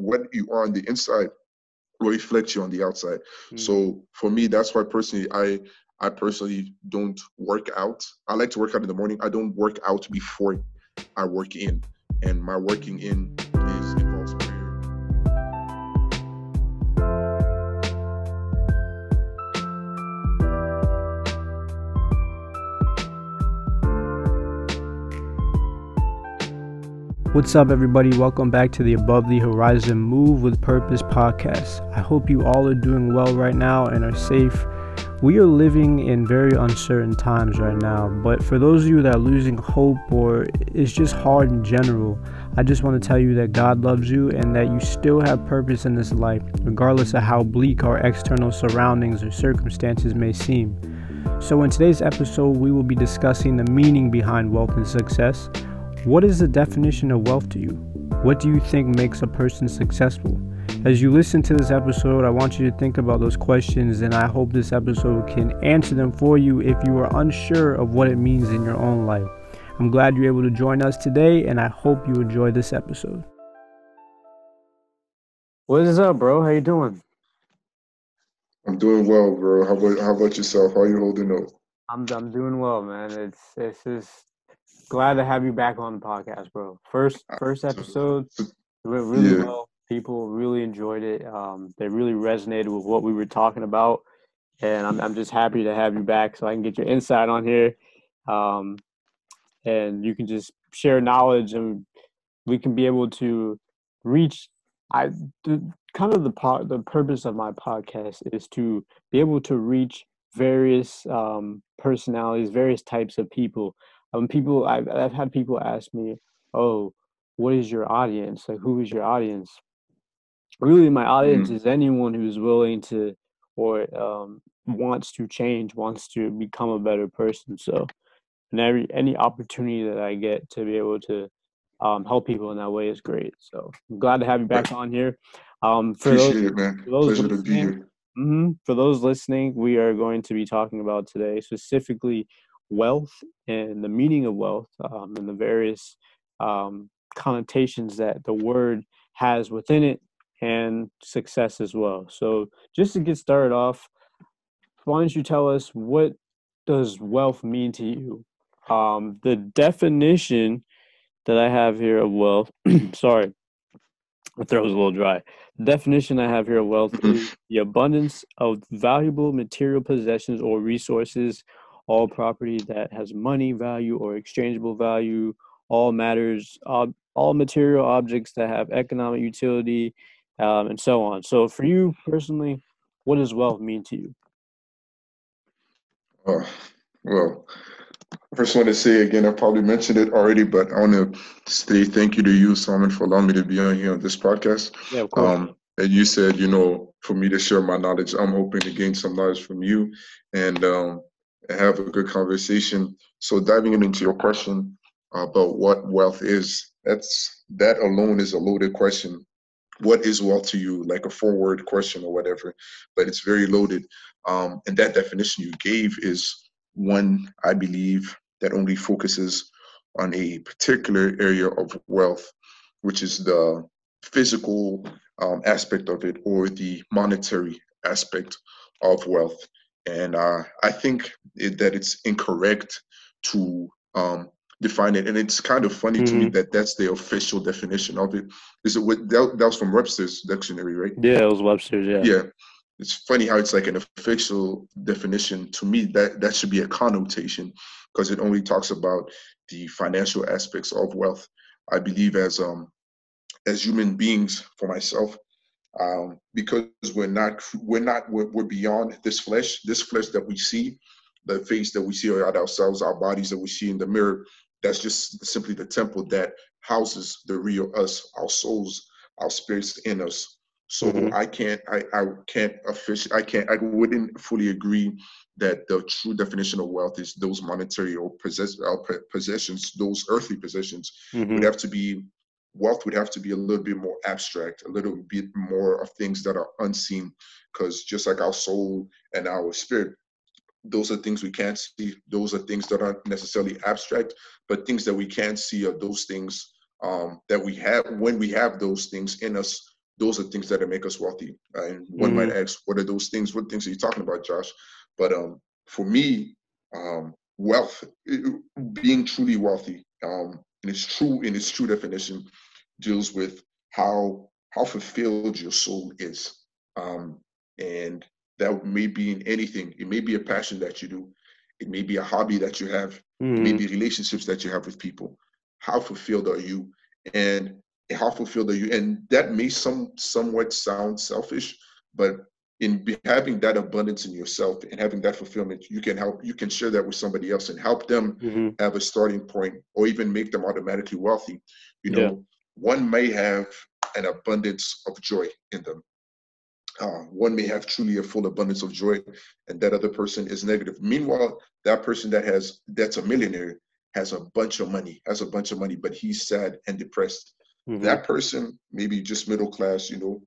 what you are on the inside reflects you on the outside. Mm. So for me, that's why personally I I personally don't work out. I like to work out in the morning. I don't work out before I work in. And my working in What's up, everybody? Welcome back to the Above the Horizon Move with Purpose podcast. I hope you all are doing well right now and are safe. We are living in very uncertain times right now, but for those of you that are losing hope or it's just hard in general, I just want to tell you that God loves you and that you still have purpose in this life, regardless of how bleak our external surroundings or circumstances may seem. So, in today's episode, we will be discussing the meaning behind wealth and success what is the definition of wealth to you? What do you think makes a person successful? As you listen to this episode, I want you to think about those questions, and I hope this episode can answer them for you if you are unsure of what it means in your own life. I'm glad you're able to join us today, and I hope you enjoy this episode. What is up, bro? How you doing? I'm doing well, bro. How about how about yourself? How you holding up? I'm I'm doing well, man. It's it's just glad to have you back on the podcast, bro. First first episode went really yeah. well. People really enjoyed it. Um, they really resonated with what we were talking about, and I'm I'm just happy to have you back so I can get your insight on here, um, and you can just share knowledge and we can be able to reach. I the, kind of the part the purpose of my podcast is to be able to reach various um, personalities, various types of people um, people I've I've had people ask me, "Oh, what is your audience? Like, who is your audience?" Really, my audience mm-hmm. is anyone who's willing to or um, wants to change, wants to become a better person. So, and every any opportunity that I get to be able to um, help people in that way is great. So, I'm glad to have you back on here. Um, for Appreciate those, it, man. For those Pleasure to be here. Mm-hmm, for those listening, we are going to be talking about today specifically wealth and the meaning of wealth um, and the various um, connotations that the word has within it and success as well. So, just to get started off, why don't you tell us what does wealth mean to you? Um, the definition that I have here of wealth, sorry, my throat's a little dry. The definition I have here of wealth is the abundance of valuable material possessions or resources all property that has money value or exchangeable value, all matters, all, all material objects that have economic utility, um, and so on. So, for you personally, what does wealth mean to you? Uh, well, I first want to say again, I probably mentioned it already, but I want to say thank you to you, Simon, for allowing me to be on here on this podcast. Yeah, of course. Um, and you said, you know, for me to share my knowledge, I'm hoping to gain some knowledge from you. And um, have a good conversation. So diving into your question about what wealth is, that's that alone is a loaded question. What is wealth to you? Like a four-word question or whatever, but it's very loaded. Um, and that definition you gave is one I believe that only focuses on a particular area of wealth, which is the physical um, aspect of it or the monetary aspect of wealth. And uh, I think it, that it's incorrect to um, define it. And it's kind of funny mm-hmm. to me mm-hmm. that that's the official definition of it. Is it what that, that was from Webster's dictionary, right? Yeah, it was Webster's. Yeah. Yeah. It's funny how it's like an official definition. To me, that that should be a connotation because it only talks about the financial aspects of wealth. I believe as um as human beings, for myself, um, because we're not we're not we're, we're, beyond this flesh this flesh that we see the face that we see at ourselves our bodies that we see in the mirror that's just simply the temple that houses the real us our souls our spirits in us so mm-hmm. i can't i i can't officially i can't i wouldn't fully agree that the true definition of wealth is those monetary or possess, uh, possessions those earthly possessions mm-hmm. would have to be wealth would have to be a little bit more abstract, a little bit more of things that are unseen, because just like our soul and our spirit, those are things we can't see. Those are things that aren't necessarily abstract, but things that we can't see are those things um, that we have. When we have those things in us, those are things that make us wealthy. And one mm-hmm. might ask, what are those things? What things are you talking about, Josh? But um, for me, um, wealth, being truly wealthy, um, in its true in its true definition, deals with how how fulfilled your soul is, um, and that may be in anything. It may be a passion that you do, it may be a hobby that you have, mm-hmm. it may mm-hmm. be relationships that you have with people. How fulfilled are you? And how fulfilled are you? And that may some somewhat sound selfish, but in having that abundance in yourself and having that fulfillment, you can help, you can share that with somebody else and help them mm-hmm. have a starting point or even make them automatically wealthy. You know, yeah. one may have an abundance of joy in them. Uh, one may have truly a full abundance of joy and that other person is negative. Meanwhile, that person that has, that's a millionaire has a bunch of money, has a bunch of money, but he's sad and depressed. Mm-hmm. That person, maybe just middle class, you know,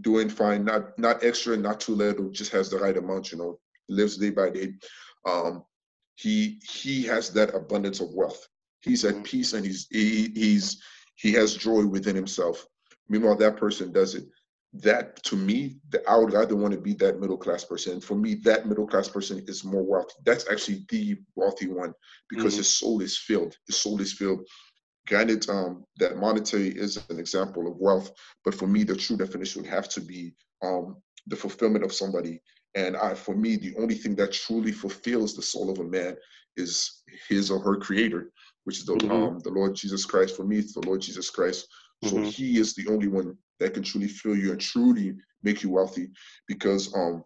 doing fine, not not extra, not too little, just has the right amount, you know, lives day by day. Um, he he has that abundance of wealth. He's at mm-hmm. peace and he's he, he's he has joy within himself. Meanwhile, that person does it. That to me, the, I would rather want to be that middle class person. For me, that middle class person is more wealthy. That's actually the wealthy one because mm-hmm. his soul is filled. His soul is filled Granted, um, that monetary is an example of wealth, but for me, the true definition would have to be um, the fulfillment of somebody. And I, for me, the only thing that truly fulfills the soul of a man is his or her creator, which is the, mm-hmm. um, the Lord Jesus Christ. For me, it's the Lord Jesus Christ. So mm-hmm. he is the only one that can truly fill you and truly make you wealthy because um,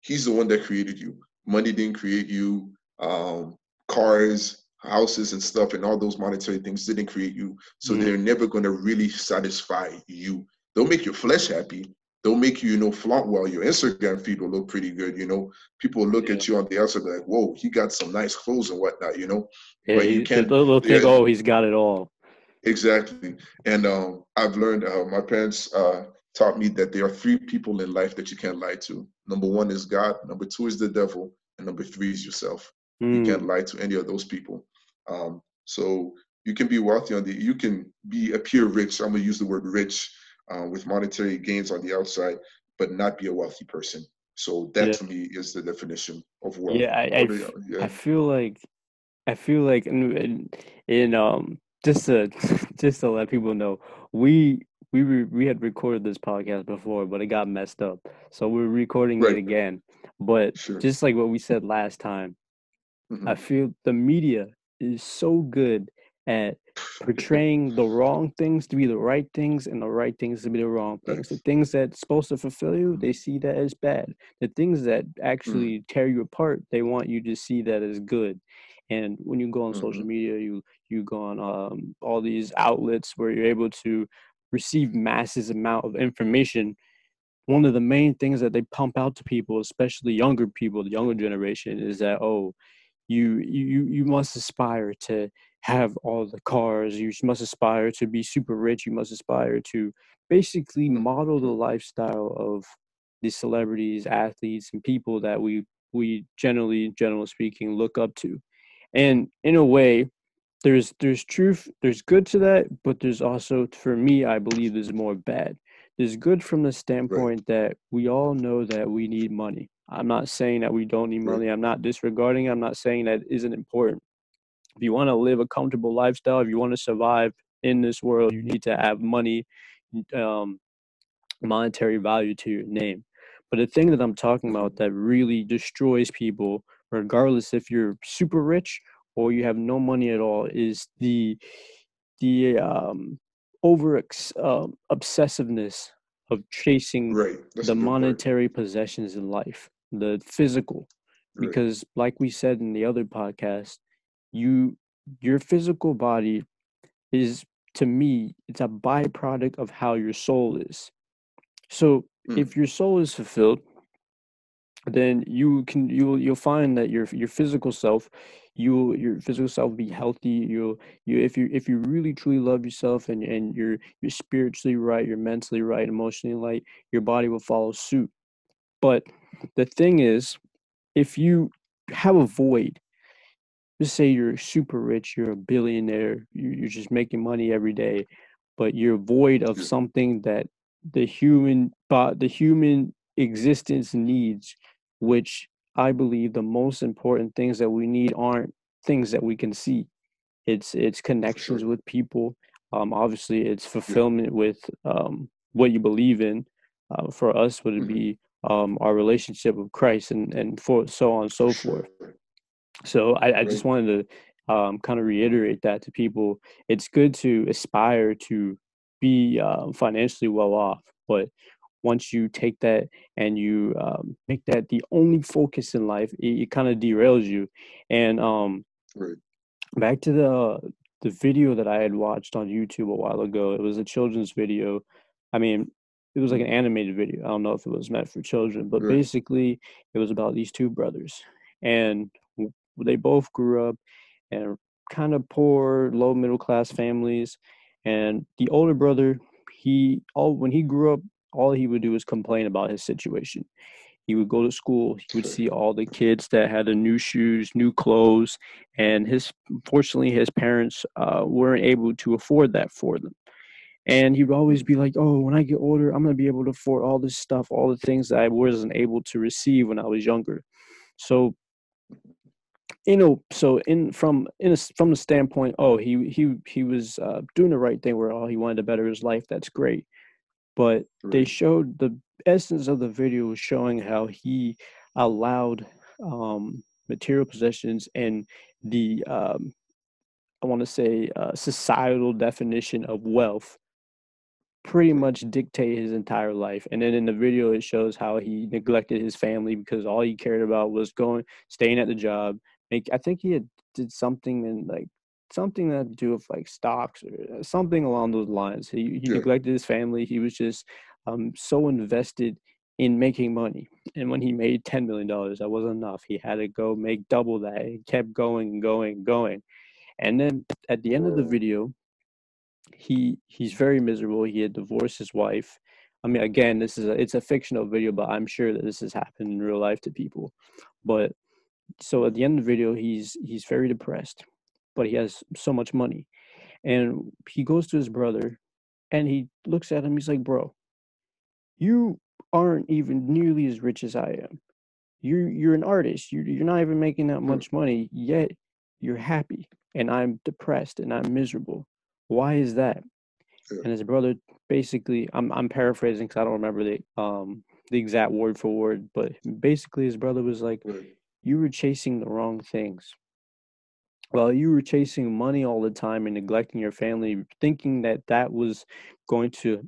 he's the one that created you. Money didn't create you. Um, cars, houses and stuff and all those monetary things didn't create you. So mm-hmm. they're never going to really satisfy you. They'll make your flesh happy. They'll make you, you know, flaunt well. Your Instagram feed will look pretty good, you know. People look yeah. at you on the outside like, whoa, he got some nice clothes and whatnot, you know. Yeah, but you can't they'll think, yeah. oh, he's got it all. Exactly. And um, I've learned uh, my parents uh, taught me that there are three people in life that you can't lie to. Number one is God, number two is the devil, and number three is yourself. Mm. You can't lie to any of those people. Um, so you can be wealthy on the, you can be appear rich. I'm gonna use the word rich uh, with monetary gains on the outside, but not be a wealthy person. So that yeah. to me is the definition of wealth. Yeah, I, I, yeah. I feel like, I feel like in, in um just to just to let people know, we we re, we had recorded this podcast before, but it got messed up, so we're recording right. it again. But sure. just like what we said last time, mm-hmm. I feel the media is so good at portraying the wrong things to be the right things and the right things to be the wrong things. The things that's supposed to fulfill you, they see that as bad. The things that mm. actually mm. tear you apart, they want you to see that as good. And when you go on mm-hmm. social media, you you go on um, all these outlets where you're able to receive masses amount of information. One of the main things that they pump out to people, especially younger people, the younger generation, is that oh, you you you must aspire to have all the cars you must aspire to be super rich you must aspire to basically model the lifestyle of the celebrities athletes and people that we we generally generally speaking look up to. And in a way there's there's truth there's good to that but there's also for me i believe there's more bad. There's good from the standpoint right. that we all know that we need money I'm not saying that we don't need money. I'm not disregarding. I'm not saying that isn't important. If you want to live a comfortable lifestyle, if you want to survive in this world, you need to have money, um, monetary value to your name. But the thing that I'm talking about that really destroys people, regardless if you're super rich or you have no money at all, is the the um, over uh, obsessiveness of chasing right. the monetary part. possessions in life the physical. Because like we said in the other podcast you your physical body is to me it's a byproduct of how your soul is. So mm. if your soul is fulfilled then you can you'll you'll find that your your physical self you your physical self will be healthy. You'll you if you if you really truly love yourself and and you're you're spiritually right you're mentally right emotionally right your body will follow suit. But the thing is, if you have a void, just say you're super rich, you're a billionaire, you're just making money every day, but you're void of something that the human the human existence needs which i believe the most important things that we need aren't things that we can see it's it's connections sure. with people um obviously it's fulfillment yeah. with um what you believe in uh, for us would it mm-hmm. be um our relationship with christ and and for so on and so forth so i, I just wanted to um kind of reiterate that to people it's good to aspire to be uh, financially well off. But once you take that and you um, make that the only focus in life, it, it kind of derails you. And um, right. back to the the video that I had watched on YouTube a while ago. It was a children's video. I mean, it was like an animated video. I don't know if it was meant for children, but right. basically, it was about these two brothers, and they both grew up in kind of poor, low middle class families and the older brother, he all when he grew up, all he would do was complain about his situation. He would go to school. He would see all the kids that had the new shoes, new clothes, and his fortunately his parents uh, weren't able to afford that for them. And he would always be like, "Oh, when I get older, I'm gonna be able to afford all this stuff, all the things that I wasn't able to receive when I was younger." So you know so in from in a, from the standpoint oh he he he was uh, doing the right thing where oh he wanted to better his life that's great but right. they showed the essence of the video was showing how he allowed um, material possessions and the um, i want to say uh, societal definition of wealth pretty much dictate his entire life. And then in the video, it shows how he neglected his family because all he cared about was going, staying at the job, make I think he had did something in like something that had to do with like stocks or something along those lines. He he neglected his family. He was just um so invested in making money. And when he made ten million dollars, that wasn't enough. He had to go make double that. He kept going and going and going. And then at the end of the video, he he's very miserable. He had divorced his wife. I mean, again, this is a it's a fictional video, but I'm sure that this has happened in real life to people. But so at the end of the video he's he's very depressed but he has so much money and he goes to his brother and he looks at him he's like bro you aren't even nearly as rich as i am you're you're an artist you're, you're not even making that much money yet you're happy and i'm depressed and i'm miserable why is that and his brother basically i'm i'm paraphrasing because i don't remember the um the exact word for word but basically his brother was like you were chasing the wrong things. Well, you were chasing money all the time and neglecting your family, thinking that that was going to,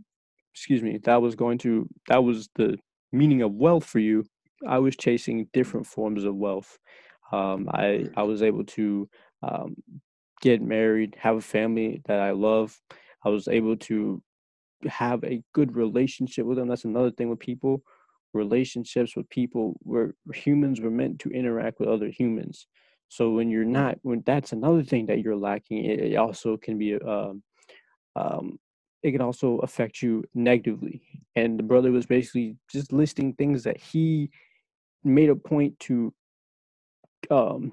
excuse me, that was going to, that was the meaning of wealth for you. I was chasing different forms of wealth. Um, I I was able to um, get married, have a family that I love. I was able to have a good relationship with them. That's another thing with people relationships with people where humans were meant to interact with other humans so when you're not when that's another thing that you're lacking it, it also can be um, um, it can also affect you negatively and the brother was basically just listing things that he made a point to um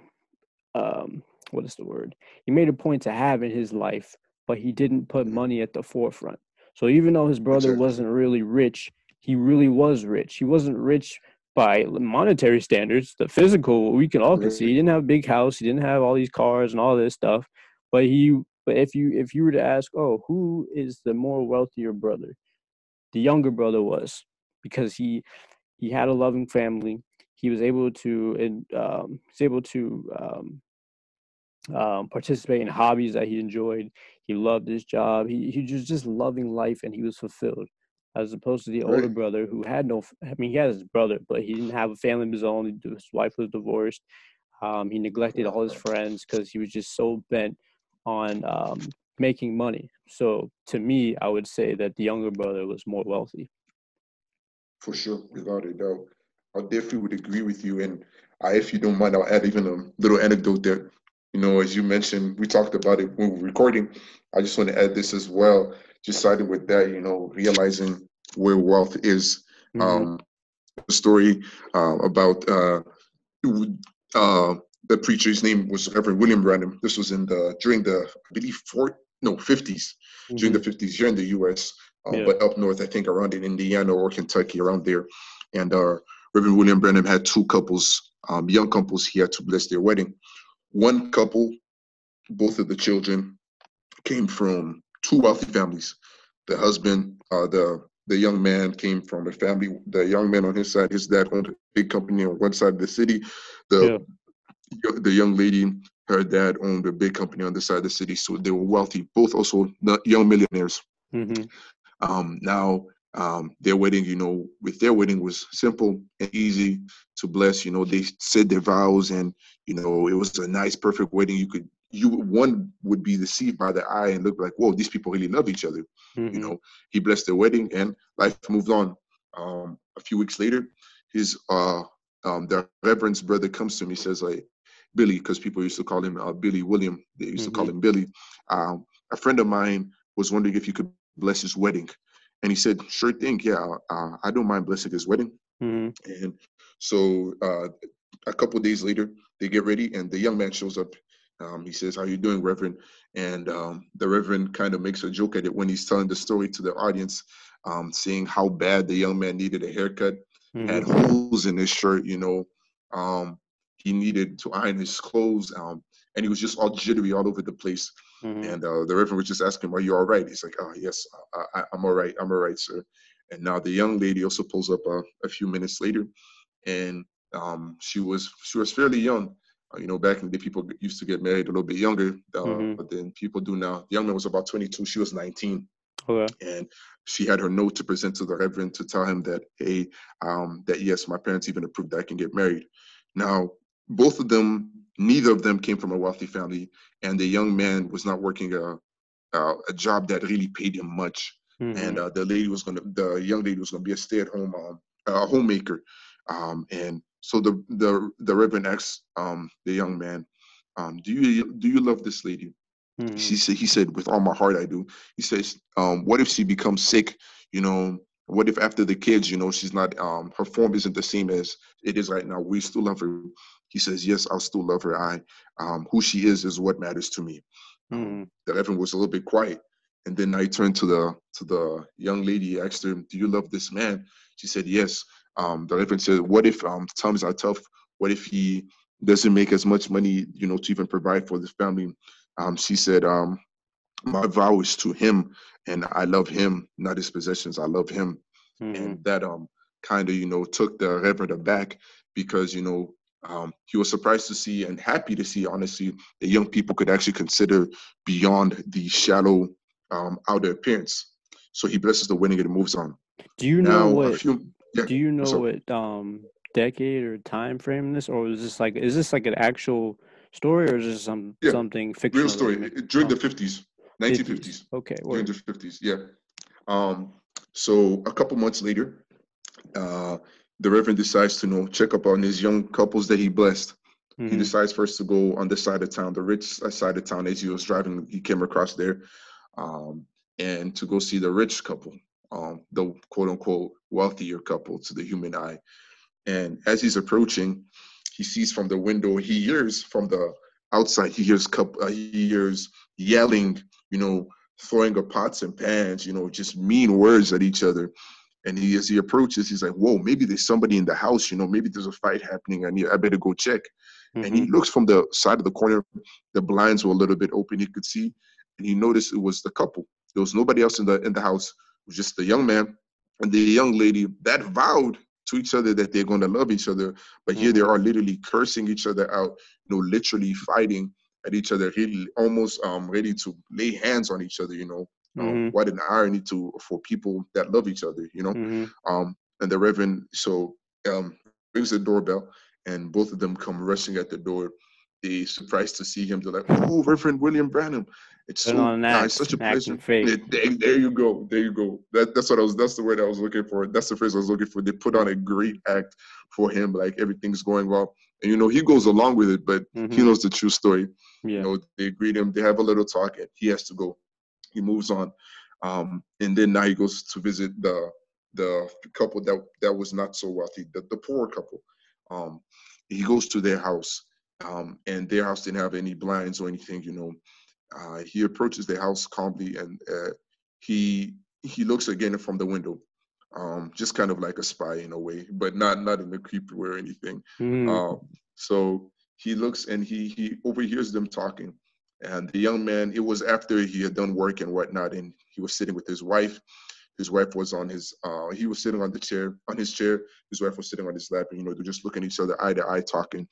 um what is the word he made a point to have in his life but he didn't put mm-hmm. money at the forefront so even though his brother wasn't really rich he really was rich. He wasn't rich by monetary standards, the physical we can all can see. He didn't have a big house. He didn't have all these cars and all this stuff. But he, but if you if you were to ask, oh, who is the more wealthier brother? The younger brother was because he he had a loving family. He was able to and um, was able to um, um, participate in hobbies that he enjoyed. He loved his job. He he was just loving life and he was fulfilled as opposed to the older brother who had no. I mean, he had his brother, but he didn't have a family of his own. His wife was divorced. Um, he neglected all his friends because he was just so bent on um, making money. So to me, I would say that the younger brother was more wealthy. For sure, without a doubt. I definitely would agree with you. And I, if you don't mind, I'll add even a little anecdote there. You know, as you mentioned, we talked about it when we were recording. I just want to add this as well just siding with that, you know, realizing where wealth is. Mm-hmm. Um, the story uh, about uh, uh, the preacher's name was Reverend William Branham. This was in the during the I believe fourth no 50s mm-hmm. during the 50s here in the U.S. Uh, yeah. But up north, I think around in Indiana or Kentucky, around there, and uh, Reverend William Branham had two couples, um, young couples. He had to bless their wedding. One couple, both of the children, came from two wealthy families. The husband, uh, the the young man came from a family. The young man on his side, his dad owned a big company on one side of the city. The yeah. the young lady, her dad owned a big company on the side of the city. So they were wealthy, both also young millionaires. Mm-hmm. Um, now um, their wedding, you know, with their wedding was simple and easy to bless. You know, they said their vows, and you know, it was a nice, perfect wedding. You could you one would be deceived by the eye and look like, whoa, these people really love each other. Mm-hmm. You know, he blessed their wedding and life moved on. Um, a few weeks later, his uh, um, the reverend's brother comes to me, says like, Billy, because people used to call him uh, Billy William. They used mm-hmm. to call mm-hmm. him Billy. Um, a friend of mine was wondering if you could bless his wedding, and he said, "Sure thing, yeah, uh, I don't mind blessing his wedding." Mm-hmm. And so uh, a couple days later, they get ready, and the young man shows up um, he says, "How you doing, Reverend?" And um, the Reverend kind of makes a joke at it when he's telling the story to the audience, um, saying how bad the young man needed a haircut, mm-hmm. had holes in his shirt. You know, um, he needed to iron his clothes, um, and he was just all jittery all over the place. Mm-hmm. And uh, the Reverend was just asking him, "Are you all right?" He's like, "Oh yes, I, am all right. I'm all right, sir." And now the young lady also pulls up uh, a few minutes later, and um, she was she was fairly young uh, you know, back in the day, people used to get married a little bit younger uh, mm-hmm. but then people do now. The young man was about 22. She was 19. Okay. And she had her note to present to the reverend to tell him that, hey, um, that yes, my parents even approved that I can get married. Now, both of them, neither of them came from a wealthy family, and the young man was not working a uh, a job that really paid him much. Mm-hmm. And uh, the lady was gonna, the young lady was gonna be a stay-at-home um, a homemaker, um, and so the the the Reverend asked um, the young man, um, "Do you do you love this lady?" Mm-hmm. She said, "He said, with all my heart, I do." He says, um, "What if she becomes sick? You know, what if after the kids, you know, she's not um, her form isn't the same as it is right now? We still love her." He says, "Yes, I'll still love her. I, um, who she is, is what matters to me." Mm-hmm. The Reverend was a little bit quiet, and then I turned to the to the young lady, asked her, "Do you love this man?" She said, "Yes." um, the Reverend says, what if um, times are tough? What if he doesn't make as much money, you know, to even provide for the family? Um, she said, um, my vow is to him and I love him, not his possessions. I love him. Mm-hmm. And that um kind of, you know, took the reverend aback because, you know, um, he was surprised to see and happy to see, honestly, that young people could actually consider beyond the shallow um, outer appearance. So he blesses the wedding and moves on. Do you know what? Few, yeah. Do you know so, what um decade or time frame this, or is this like is this like an actual story, or is this some yeah, something fictional? Real story during the fifties, nineteen fifties. Okay, during the fifties, yeah. Um, so a couple months later, uh, the Reverend decides to you know check up on his young couples that he blessed. Mm-hmm. He decides first to go on this side of town, the rich side of town. As he was driving, he came across there, um, and to go see the rich couple um, the quote unquote wealthier couple to the human eye. And as he's approaching, he sees from the window, he hears from the outside, he hears couple, uh, he hears yelling, you know, throwing of pots and pans, you know, just mean words at each other. And he, as he approaches, he's like, "Whoa, maybe there's somebody in the house. You know, maybe there's a fight happening. I need, I better go check." Mm-hmm. And he mm-hmm. looks from the side of the corner. The blinds were a little bit open. He could see, and he noticed it was the couple. There was nobody else in the in the house It was just the young man and the young lady that vowed to each other that they're going to love each other. But here they mm-hmm. are literally cursing each other out, you know, literally fighting at each other, really almost um, ready to lay hands on each other, you know. Um, mm-hmm. what an irony to for people that love each other, you know. Mm-hmm. Um, and the Reverend so um, rings the doorbell, and both of them come rushing at the door. They surprised to see him. They're like, "Oh, Reverend William Branham!" It's so such a pleasure. There, there, you go, there you go. That, that's what I was. That's the word I was looking for. That's the phrase I was looking for. They put on a great act for him, like everything's going well, and you know he goes along with it, but mm-hmm. he knows the true story. Yeah. You know, they greet him, they have a little talk, and he has to go. He moves on, um, and then now he goes to visit the the couple that that was not so wealthy, the, the poor couple. Um, he goes to their house, um, and their house didn't have any blinds or anything, you know uh, he approaches the house calmly and uh, he he looks again from the window, um, just kind of like a spy in a way, but not not in a creepy way or anything. Mm. Um, so he looks and he he overhears them talking, and the young man. It was after he had done work and whatnot, and he was sitting with his wife. His wife was on his. Uh, he was sitting on the chair on his chair. His wife was sitting on his lap, and you know they're just looking at each other eye to eye, talking.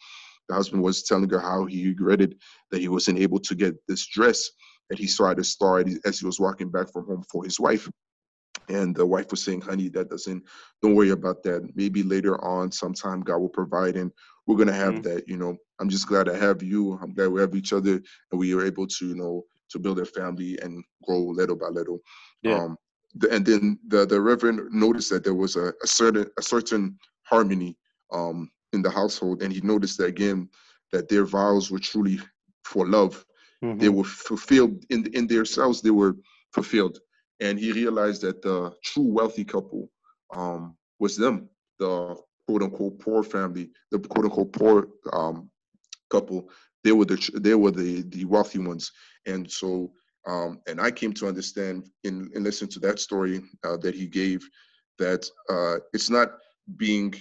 The husband was telling her how he regretted that he wasn't able to get this dress that he saw at the store as he was walking back from home for his wife. And the wife was saying, honey, that doesn't, don't worry about that. Maybe later on, sometime God will provide and we're going to have mm-hmm. that. You know, I'm just glad to have you. I'm glad we have each other and we are able to, you know, to build a family and grow little by little. Yeah. Um, the, and then the, the reverend noticed that there was a, a certain, a certain harmony um, in the household. And he noticed that again, that their vows were truly for love. Mm-hmm. They were fulfilled in, in themselves. They were fulfilled and he realized that the true wealthy couple um, was them, the quote unquote poor family, the quote unquote poor um, couple. They were the they were the the wealthy ones, and so um, and I came to understand in in listening to that story uh, that he gave that uh, it's not being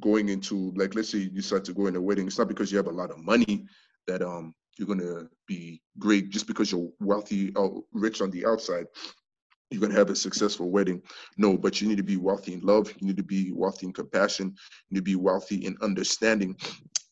going into like let's say you decide to go in a wedding. It's not because you have a lot of money that um you're gonna be great just because you're wealthy or rich on the outside you're going to have a successful wedding. No, but you need to be wealthy in love. You need to be wealthy in compassion. You need to be wealthy in understanding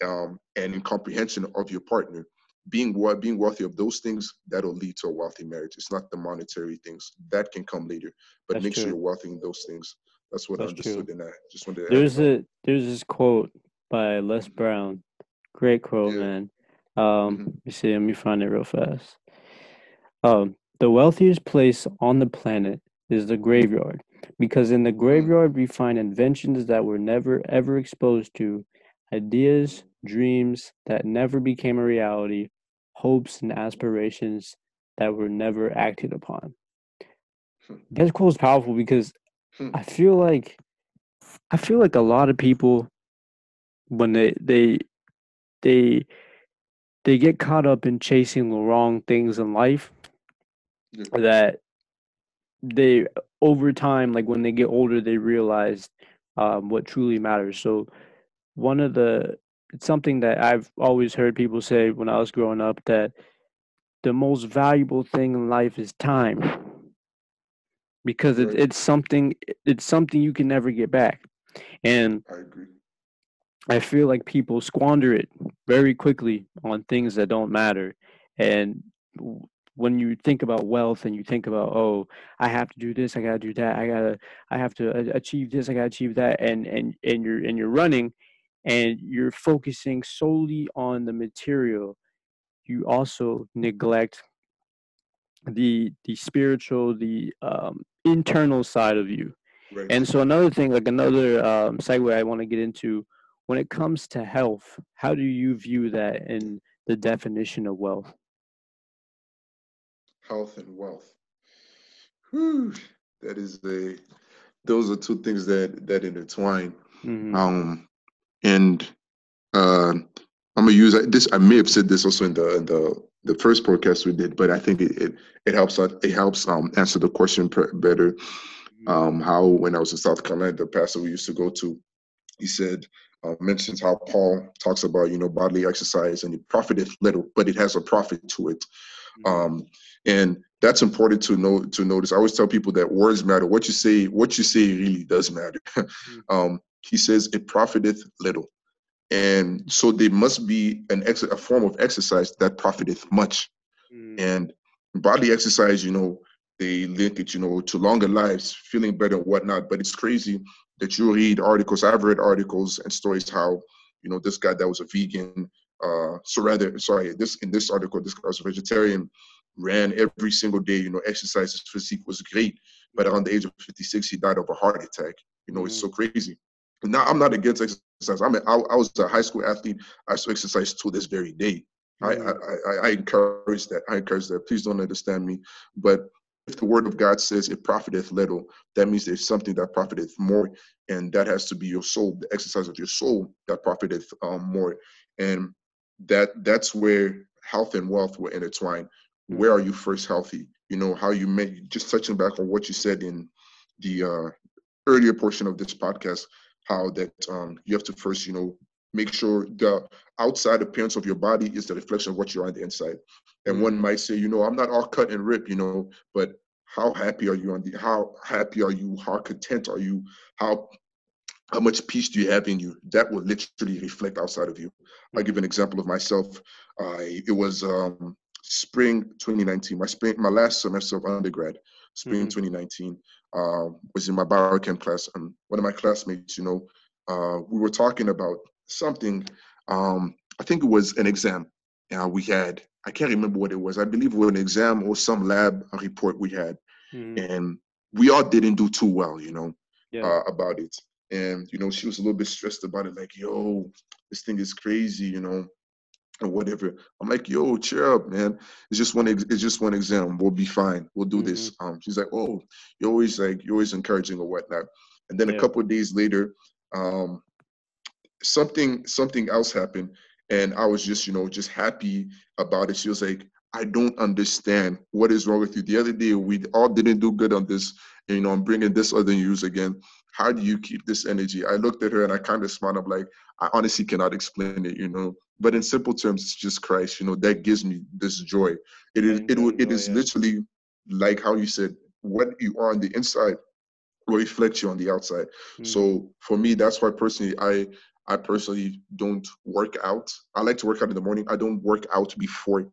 um, and in comprehension of your partner. Being being wealthy of those things that'll lead to a wealthy marriage. It's not the monetary things that can come later, but That's make true. sure you're wealthy in those things. That's what That's I understood, true. and I just wanted. To there's a there's this quote by Les Brown, great quote, yeah. man. Um, mm-hmm. you see, let me find it real fast. Um, the wealthiest place on the planet is the graveyard, because in the graveyard we find inventions that were never ever exposed to, ideas, dreams that never became a reality, hopes and aspirations that were never acted upon. Hmm. That quote is powerful because hmm. I feel like I feel like a lot of people when they they they they get caught up in chasing the wrong things in life that they over time like when they get older they realize um, what truly matters so one of the it's something that i've always heard people say when i was growing up that the most valuable thing in life is time. Because right. it's something it's something you can never get back. And i agree. I feel like people squander it very quickly on things that don't matter. And when you think about wealth and you think about oh i have to do this i gotta do that i gotta i have to achieve this i gotta achieve that and and and you're and you're running and you're focusing solely on the material you also neglect the the spiritual the um, internal side of you right. and so another thing like another um, segue i want to get into when it comes to health how do you view that in the definition of wealth health and wealth. Whew, that is a those are two things that that intertwine. Mm-hmm. Um, and uh, I'm gonna use this. I may have said this also in the in the the first podcast we did, but I think it it, it helps it helps um, answer the question better. Mm-hmm. Um, how when I was in South Carolina, the pastor we used to go to, he said uh, mentions how Paul talks about you know bodily exercise and it profiteth little, but it has a profit to it. Mm-hmm. Um, and that's important to know to notice. I always tell people that words matter. What you say, what you say really does matter. Mm. um, he says it profiteth little, and so there must be an ex- a form of exercise that profiteth much. Mm. And bodily exercise, you know, they link it, you know, to longer lives, feeling better and whatnot. But it's crazy that you read articles. I've read articles and stories how, you know, this guy that was a vegan, uh, so rather, sorry, this in this article, this guy was a vegetarian, ran every single day, you know, exercise, his physique was great. But around the age of 56, he died of a heart attack. You know, mm-hmm. it's so crazy. Now, I'm not against exercise. I'm I, I was a high school athlete. I still exercise to this very day. Mm-hmm. I, I, I encourage that. I encourage that. Please don't understand me. But if the word of God says it profiteth little, that means there's something that profiteth more, and that has to be your soul, the exercise of your soul that profiteth um, more, and that that's where health and wealth were intertwined where are you first healthy? You know, how you made just touching back on what you said in the uh, earlier portion of this podcast, how that um, you have to first, you know, make sure the outside appearance of your body is the reflection of what you're on the inside. And one might say, you know, I'm not all cut and rip, you know, but how happy are you on the how happy are you? How content are you? How how much peace do you have in you? That will literally reflect outside of you. I'll give an example of myself. I it was um, spring 2019, my spring, my last semester of undergrad, spring mm-hmm. 2019, uh, was in my biochem class, and one of my classmates, you know, uh, we were talking about something. Um, I think it was an exam. Uh, we had, I can't remember what it was. I believe it was an exam or some lab report we had, mm-hmm. and we all didn't do too well, you know, yeah. uh, about it. And you know, she was a little bit stressed about it, like, "Yo, this thing is crazy," you know or whatever. I'm like, yo, cheer up, man. It's just one. It's just one exam. We'll be fine. We'll do mm-hmm. this. Um, she's like, oh, you're always like, you're always encouraging or whatnot. And then yeah. a couple of days later, um, something something else happened, and I was just, you know, just happy about it. She was like, I don't understand what is wrong with you. The other day we all didn't do good on this. And, you know, I'm bringing this other news again. How do you keep this energy? I looked at her and I kind of smiled. I'm like, I honestly cannot explain it, you know. But in simple terms, it's just Christ, you know, that gives me this joy. It is it, it is literally like how you said, what you are on the inside will reflect you on the outside. Mm. So for me, that's why personally I I personally don't work out. I like to work out in the morning. I don't work out before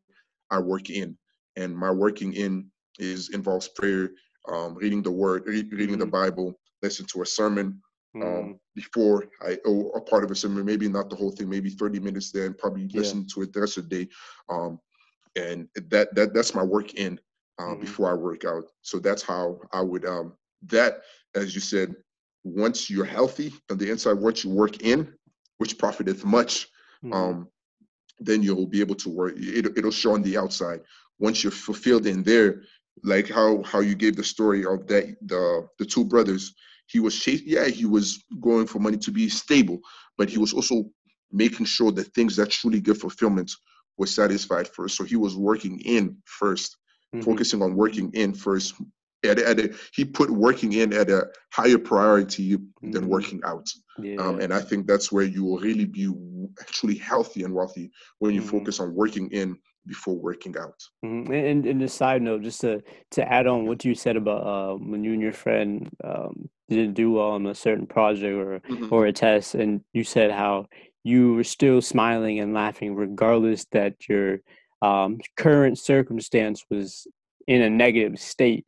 I work in. And my working in is involves prayer, um, reading the word, re- reading mm. the Bible, listen to a sermon, um, mm. before I or a part of a sermon, maybe not the whole thing, maybe 30 minutes there and probably yeah. listen to it the rest of the day. Um, and that that that's my work in uh, mm. before I work out. So that's how I would um that as you said, once you're healthy on the inside, what you work in, which profiteth much, mm. um, then you'll be able to work. It, it'll show on the outside. Once you're fulfilled in there, like how how you gave the story of that the the two brothers he was chasing, yeah, he was going for money to be stable, but he was also making sure that things that truly give fulfillment were satisfied first. So he was working in 1st mm-hmm. focusing on working in first. At, at a, he put working in at a higher priority mm-hmm. than working out. Yeah. Um, and I think that's where you will really be actually healthy and wealthy when you mm-hmm. focus on working in before working out. Mm-hmm. And, and a side note, just to to add on what you said about uh, when you and your friend um, didn't do well on a certain project or mm-hmm. or a test, and you said how you were still smiling and laughing regardless that your um, current circumstance was in a negative state,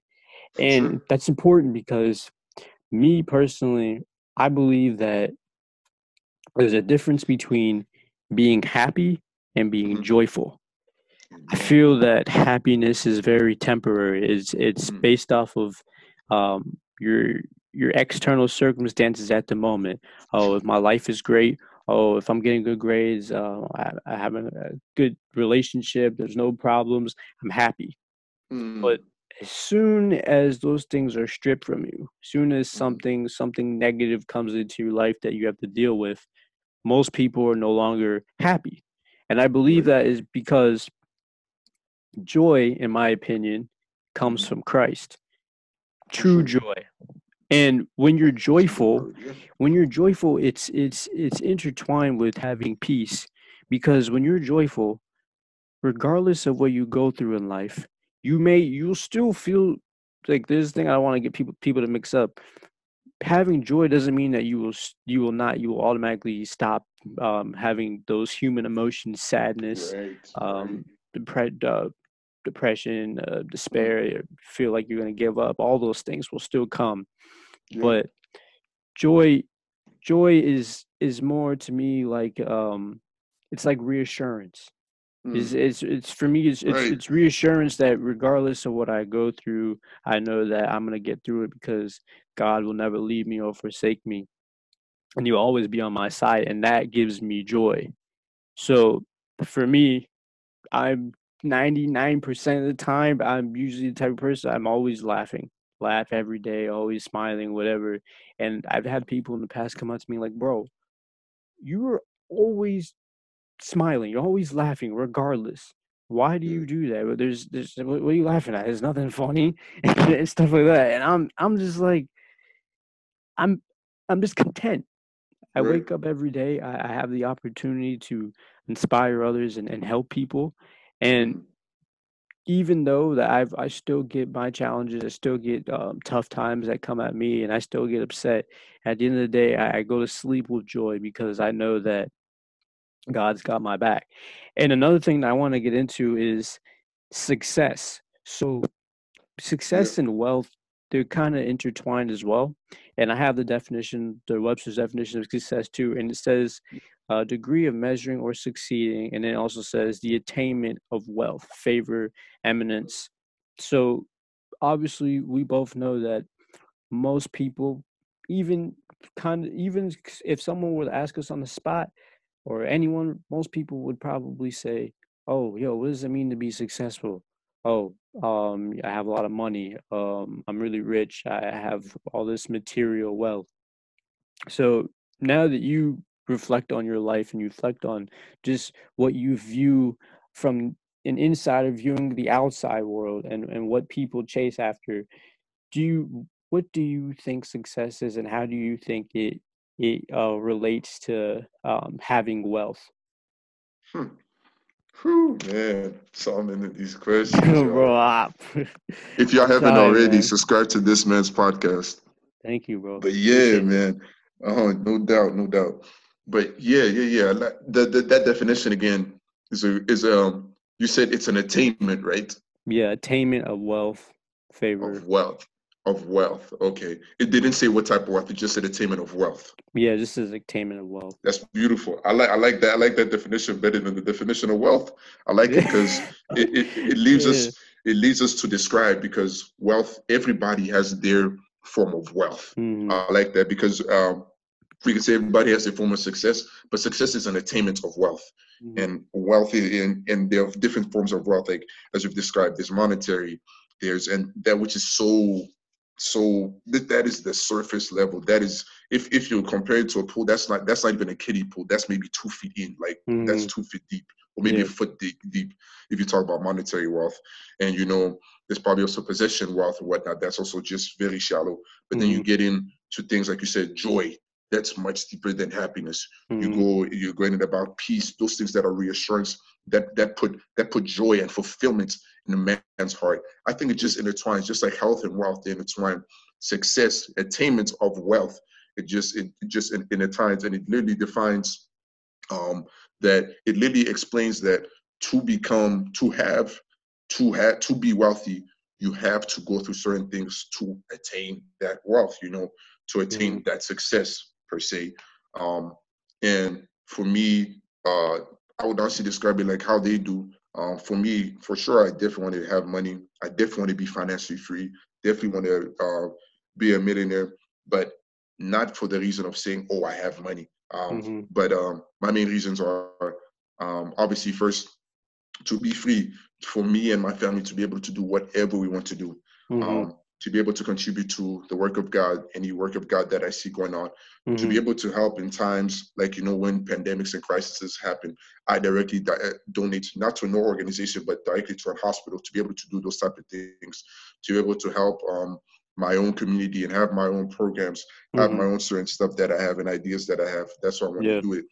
and sure. that's important because me personally, I believe that there's a difference between being happy and being mm-hmm. joyful I feel that happiness is very temporary. It's it's mm-hmm. based off of um, your your external circumstances at the moment. Oh, if my life is great. Oh, if I'm getting good grades, uh, I, I have a, a, good relationship. There's no problems. I'm happy. Mm. But as soon as those things are stripped from you, as soon as mm-hmm. something something negative comes into your life that you have to deal with, most people are no longer happy. And I believe that is because joy, in my opinion, comes mm-hmm. from Christ. True joy. And when you're joyful, when you're joyful, it's it's it's intertwined with having peace. Because when you're joyful, regardless of what you go through in life, you may you'll still feel like this thing I want to get people people to mix up. Having joy doesn't mean that you will you will not you will automatically stop um, having those human emotions, sadness, right, um, right. uh, depression, uh, mm-hmm. despair, feel like you're going to give up, all those things will still come. Yeah. But joy, joy is is more to me like um, it's like reassurance. Mm. It's, it's it's for me it's, it's right. it's reassurance that regardless of what I go through, I know that I'm gonna get through it because God will never leave me or forsake me, and He'll always be on my side, and that gives me joy. So for me, I'm 99% of the time, I'm usually the type of person I'm always laughing, laugh every day, always smiling, whatever. And I've had people in the past come up to me like, bro, you're always smiling, you're always laughing, regardless. why do you mm. do that? But there's, there's, what are you laughing at? There's nothing funny and stuff like that. And I'm, I'm just like, I'm, I'm just content. I right. wake up every day. I, I, have the opportunity to inspire others and, and help people. And even though that I've, I still get my challenges, I still get um, tough times that come at me, and I still get upset. At the end of the day, I, I go to sleep with joy because I know that God's got my back. And another thing that I want to get into is success. So, success yeah. and wealth, they're kind of intertwined as well. And I have the definition, the Webster's definition of success too. And it says a degree of measuring or succeeding. And it also says the attainment of wealth, favor, eminence. So, obviously, we both know that most people, even kind of, even if someone were to ask us on the spot, or anyone, most people would probably say, "Oh, yo, what does it mean to be successful?" Oh, um, I have a lot of money. Um, I'm really rich. I have all this material wealth. So now that you reflect on your life and you reflect on just what you view from an insider viewing the outside world and, and what people chase after, do you what do you think success is and how do you think it it uh, relates to um, having wealth? Hmm. Whew, man, so many of these questions. bro, if y'all haven't Sorry, already, man. subscribe to this man's podcast. Thank you, bro. But yeah, man, uh, no doubt, no doubt. But yeah, yeah, yeah. The, the, that definition again is a, is um. You said it's an attainment, right? Yeah, attainment of wealth, favor of wealth of wealth. Okay. It didn't say what type of wealth, it just said attainment of wealth. Yeah, just says attainment of wealth. That's beautiful. I like I like that. I like that definition better than the definition of wealth. I like it because it, it, it leaves yeah. us it leads us to describe because wealth, everybody has their form of wealth. Mm-hmm. I like that because um, we can say everybody has their form of success, but success is an attainment of wealth. Mm-hmm. And wealth in and there are different forms of wealth, like as we've described, there's monetary, there's and that which is so so th- that is the surface level. That is if if you compare it to a pool, that's not that's not even a kiddie pool. That's maybe two feet in, like mm-hmm. that's two feet deep, or maybe yeah. a foot deep, deep. If you talk about monetary wealth, and you know there's probably also possession wealth and whatnot. That's also just very shallow. But mm-hmm. then you mm-hmm. get into things like you said, joy. That's much deeper than happiness. Mm-hmm. You go, you're going about peace. Those things that are reassurance that that put that put joy and fulfillment in a man's heart. I think it just intertwines, just like health and wealth, they intertwine. Success, attainment of wealth, it just it, it just intertwines, and it literally defines um, that it literally explains that to become, to have, to have, to be wealthy, you have to go through certain things to attain that wealth. You know, to attain mm-hmm. that success per se. Um, and for me, uh, I would honestly describe it like how they do. Um, for me, for sure, I definitely want to have money. I definitely want to be financially free. Definitely want to uh, be a millionaire, but not for the reason of saying, "Oh, I have money." Um, mm-hmm. But um, my main reasons are um, obviously first to be free for me and my family to be able to do whatever we want to do. Mm-hmm. To be able to contribute to the work of God, any work of God that I see going on, mm-hmm. to be mm-hmm. able to help in times like, you know, when pandemics and crises happen, I directly di- uh, donate not to no organization, but directly to a hospital to be able to do those type of things, to be able to help um, my own community and have my own programs, mm-hmm. have my own certain stuff that I have and ideas that I have. That's why I want yeah. to do it.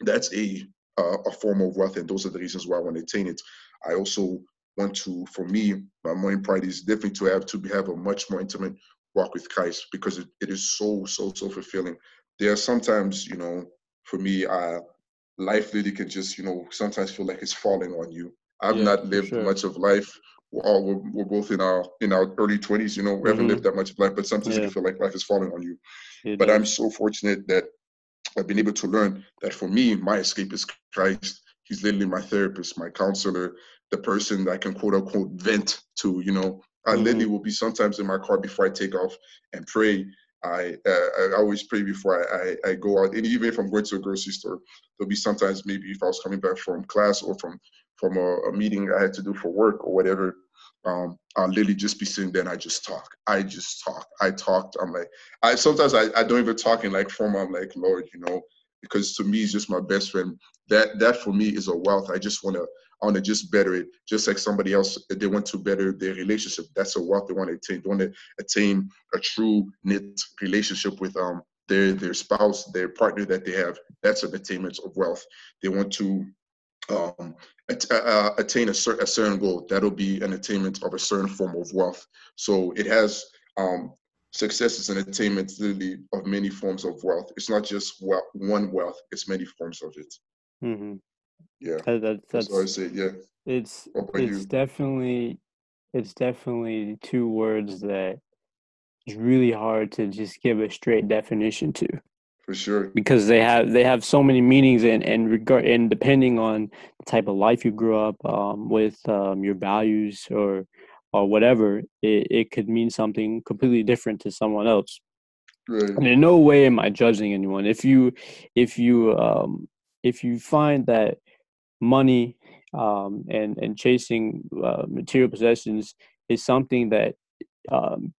That's a uh, a form of wealth, and those are the reasons why I want to attain it. I also want to, for me, my main pride is definitely to have to have a much more intimate walk with Christ because it, it is so, so, so fulfilling. There are sometimes, you know, for me, uh, life really can just, you know, sometimes feel like it's falling on you. I've yeah, not lived sure. much of life. We're, all, we're, we're, both in our in our early 20s, you know, we mm-hmm. haven't lived that much of life, but sometimes yeah. you feel like life is falling on you. It but I'm so fortunate that I've been able to learn that for me, my escape is Christ. He's literally my therapist, my counselor, the person that I can quote unquote vent to. You know, I mm-hmm. literally will be sometimes in my car before I take off and pray. I uh, I always pray before I, I, I, go out, and even if I'm going to a grocery store, there'll be sometimes maybe if I was coming back from class or from from a, a meeting I had to do for work or whatever, um, I'll literally just be sitting there and I just talk. I just talk. I talked. I'm like, I sometimes I, I don't even talk in like form. I'm like, Lord, you know, because to me, it's just my best friend. That that for me is a wealth. I just want to Want to just better it, just like somebody else. They want to better their relationship. That's a wealth they want to attain. They want to attain a true knit relationship with um their their spouse, their partner that they have. That's an attainment of wealth. They want to um, at, uh, attain a, cer- a, certain goal. That'll be an attainment of a certain form of wealth. So it has um, success is an attainment literally of many forms of wealth. It's not just one wealth; it's many forms of it. Mm-hmm. Yeah, that, that, that's, that's what I say. Yeah, it's it's you? definitely it's definitely two words that it's really hard to just give a straight definition to for sure because they have they have so many meanings and and regard and depending on the type of life you grew up um, with um, your values or or whatever it, it could mean something completely different to someone else right. and in no way am i judging anyone if you if you um if you find that money um and and chasing uh, material possessions is something that um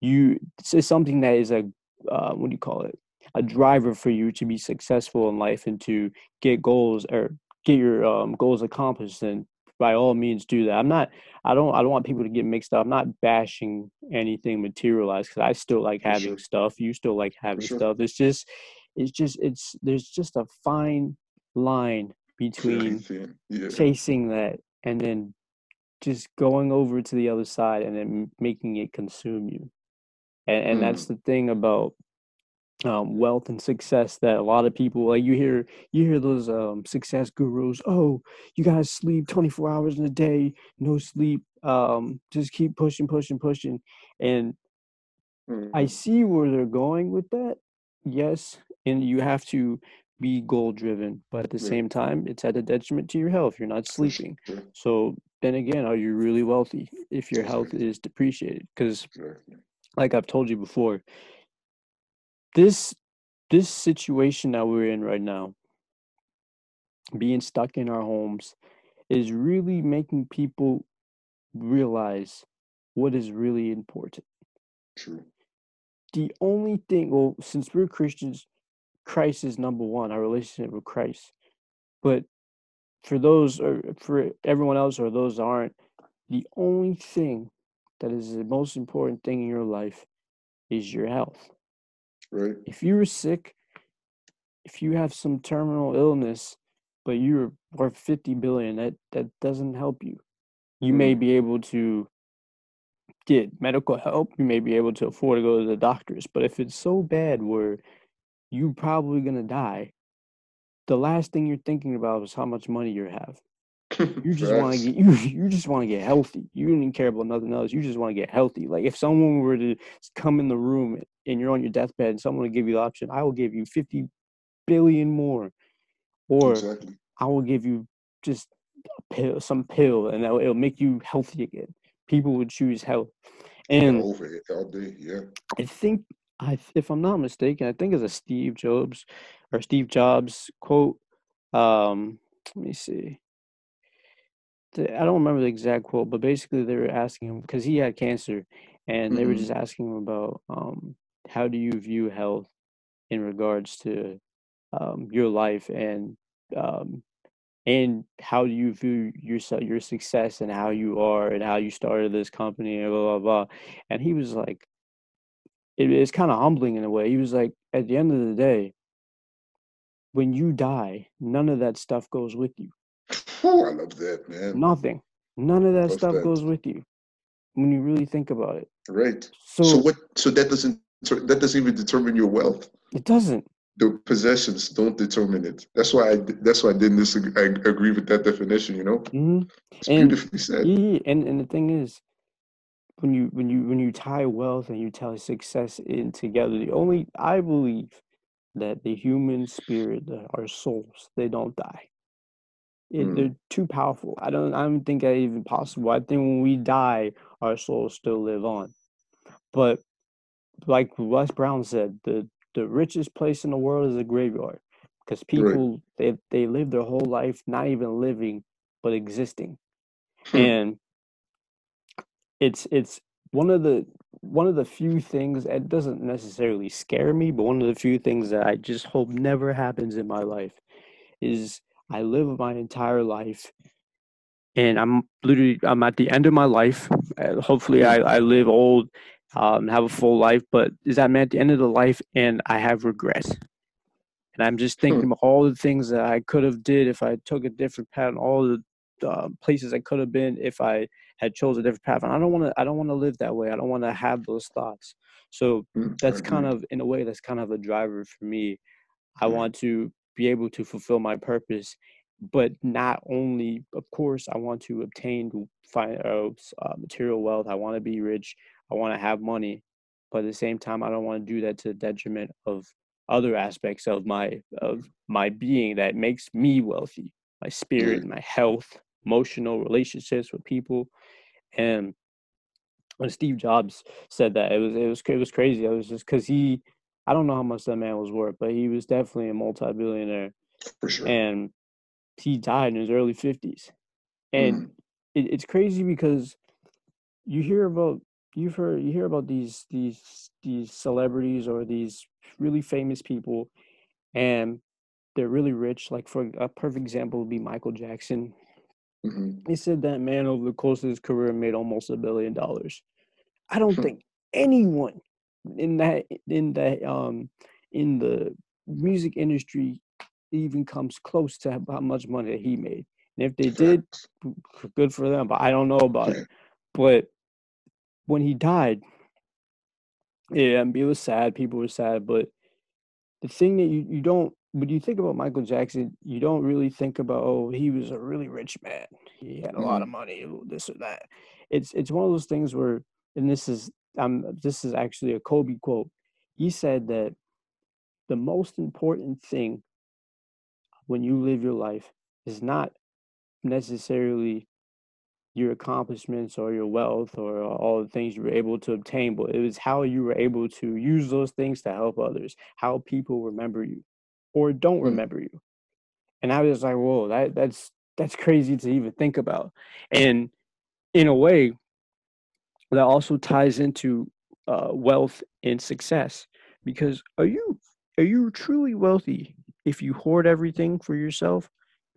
you it's something that is a uh, what do you call it? A driver for you to be successful in life and to get goals or get your um, goals accomplished then by all means do that. I'm not i don't i don't want people to get mixed up. I'm not bashing anything materialized because i still like having sure. stuff. You still like having sure. stuff. It's just it's just it's there's just a fine line between yeah. chasing that and then just going over to the other side and then making it consume you and, and mm. that's the thing about um, wealth and success that a lot of people like you hear you hear those um, success gurus oh you guys sleep 24 hours in a day no sleep um, just keep pushing pushing pushing and mm. i see where they're going with that yes and you have to be goal driven but at the same time it's at a detriment to your health you're not sleeping. so then again are you really wealthy if your health is depreciated? Because like i've told you before this this situation that we're in right now being stuck in our homes is really making people realize what is really important. True. The only thing well since we're christians christ is number one our relationship with christ but for those or for everyone else or those aren't the only thing that is the most important thing in your life is your health Right. If you're sick, if you have some terminal illness, but you're worth 50 billion, that, that doesn't help you. You mm. may be able to get medical help, you may be able to afford to go to the doctors, but if it's so bad where you're probably going to die, the last thing you're thinking about is how much money you have. You just want to get you you just want to get healthy. You don't even care about nothing else. You just want to get healthy. Like if someone were to come in the room and you're on your deathbed and someone will give you the option, I will give you 50 billion more. Or exactly. I will give you just a pill, some pill and it'll, it'll, make you healthy again. People would choose health. And over it all day, yeah. I think I if I'm not mistaken, I think it's a Steve Jobs or Steve Jobs quote. Um, let me see. I don't remember the exact quote, but basically they were asking him because he had cancer, and mm-hmm. they were mm-hmm. just asking him about um, how do you view health in regards to um, your life and um, and how do you view yourself your success and how you are and how you started this company and blah blah blah and he was like it, it's kind of humbling in a way he was like at the end of the day when you die none of that stuff goes with you oh i love that man nothing none of that stuff that. goes with you when you really think about it right so, so what so that doesn't that doesn't even determine your wealth. It doesn't. The possessions don't determine it. That's why I. That's why I didn't disagree. I agree with that definition. You know, mm-hmm. it's and, beautifully said. Yeah, and and the thing is, when you when you when you tie wealth and you tie success in together, the only I believe that the human spirit, our souls, they don't die. It, mm. They're too powerful. I don't. I don't think that even possible. I think when we die, our souls still live on. But like Les Brown said, the the richest place in the world is a graveyard because people right. they they live their whole life not even living but existing, hmm. and it's it's one of the one of the few things that doesn't necessarily scare me, but one of the few things that I just hope never happens in my life is I live my entire life and I'm literally I'm at the end of my life. Hopefully, I, I live old, um, have a full life. But is that at the end of the life, and I have regrets, and I'm just thinking hmm. of all the things that I could have did if I took a different path, all the uh, places I could have been if I had chose a different path. And I don't want to. I don't want to live that way. I don't want to have those thoughts. So hmm, that's kind of, in a way, that's kind of a driver for me. I want to be able to fulfill my purpose but not only of course i want to obtain uh, uh, material wealth i want to be rich i want to have money but at the same time i don't want to do that to the detriment of other aspects of my of my being that makes me wealthy my spirit my health emotional relationships with people and when steve jobs said that. It was it was it was crazy. It was just because he i don't know how much that man was worth but he was definitely a multi-billionaire for sure. and he died in his early 50s. And mm. it, it's crazy because you hear about you've heard you hear about these these these celebrities or these really famous people and they're really rich. Like for a perfect example would be michael jackson mm-hmm. they said that man over the course of his career made almost a billion dollars i don't hmm. think anyone in that in that um in the music industry even comes close to how much money he made. And if they did, good for them. But I don't know about it. But when he died, yeah, it was sad. People were sad. But the thing that you, you don't, when you think about Michael Jackson, you don't really think about, oh, he was a really rich man. He had a mm-hmm. lot of money, this or that. It's it's one of those things where, and this is um this is actually a Kobe quote. He said that the most important thing when you live your life is not necessarily your accomplishments or your wealth or all the things you were able to obtain, but it was how you were able to use those things to help others, how people remember you or don't mm. remember you. And I was like, whoa, that that's that's crazy to even think about. And in a way, that also ties into uh, wealth and success because are you are you truly wealthy if you hoard everything for yourself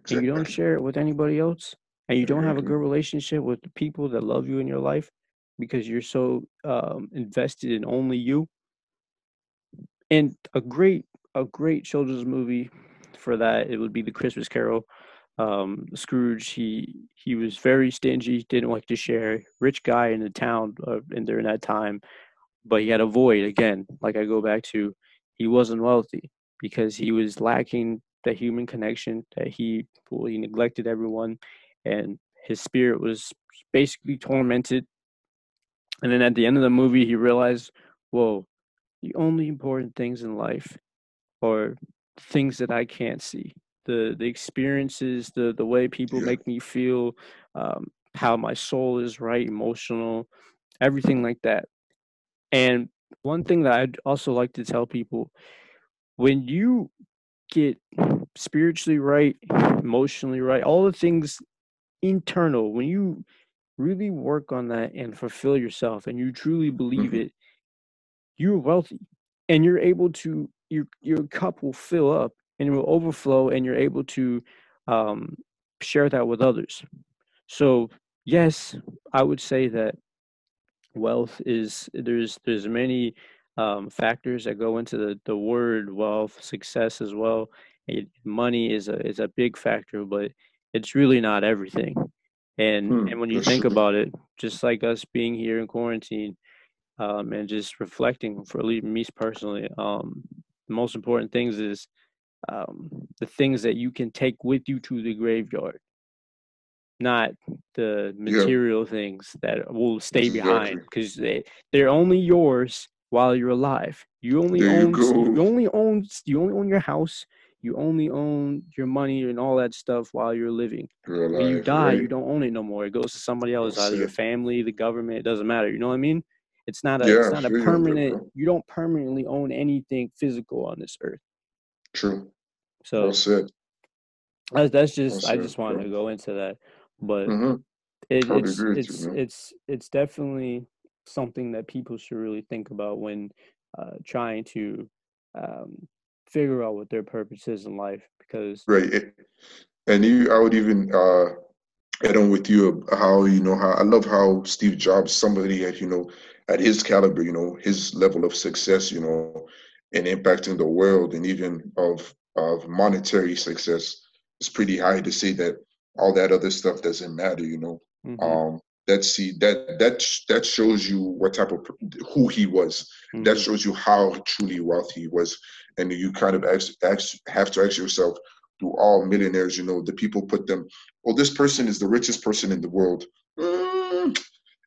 and you don't share it with anybody else and you don't have a good relationship with the people that love you in your life because you're so um, invested in only you and a great a great children's movie for that it would be the christmas carol. Um, scrooge he he was very stingy didn't like to share. Rich guy in the town uh, in during that time but he had a void. Again like i go back to he wasn't wealthy because he was lacking the human connection that he fully neglected everyone and his spirit was basically tormented. And then at the end of the movie he realized whoa the only important things in life are things that i can't see the the experiences the the way people yeah. make me feel um, how my soul is right emotional everything like that and one thing that i'd also like to tell people when you get spiritually right, emotionally right, all the things internal, when you really work on that and fulfill yourself and you truly believe mm-hmm. it, you're wealthy and you're able to your your cup will fill up and it will overflow and you're able to um, share that with others. So yes, I would say that wealth is there's there's many um, factors that go into the, the word wealth, success as well. It, money is a is a big factor, but it's really not everything. And hmm, and when you think about it, just like us being here in quarantine, um, and just reflecting for at least me personally, um, the most important things is um, the things that you can take with you to the graveyard, not the material yeah. things that will stay exactly. behind because they they're only yours while you're alive. You only there own you, you, only own you only own your house. You only own your money and all that stuff while you're living. You're alive, when you die, right? you don't own it no more. It goes to somebody else, That's either it. your family, the government. It doesn't matter. You know what I mean? It's not a yeah, it's not a permanent. You don't permanently own anything physical on this earth. True. So well said. That's, that's just well I just wanted bro. to go into that, but mm-hmm. it, it's it's you, it's it's definitely something that people should really think about when uh, trying to um, figure out what their purpose is in life because right and you i would even uh, add on with you how you know how I love how Steve Jobs, somebody at you know at his caliber, you know his level of success, you know, and impacting the world, and even of of monetary success is pretty high to say that all that other stuff doesn't matter, you know. Mm-hmm. Um, that see that that that shows you what type of who he was. Mm-hmm. That shows you how truly wealthy he was, and you kind of ask, ask, have to ask yourself, do all millionaires, you know, the people put them, well, this person is the richest person in the world. Mm,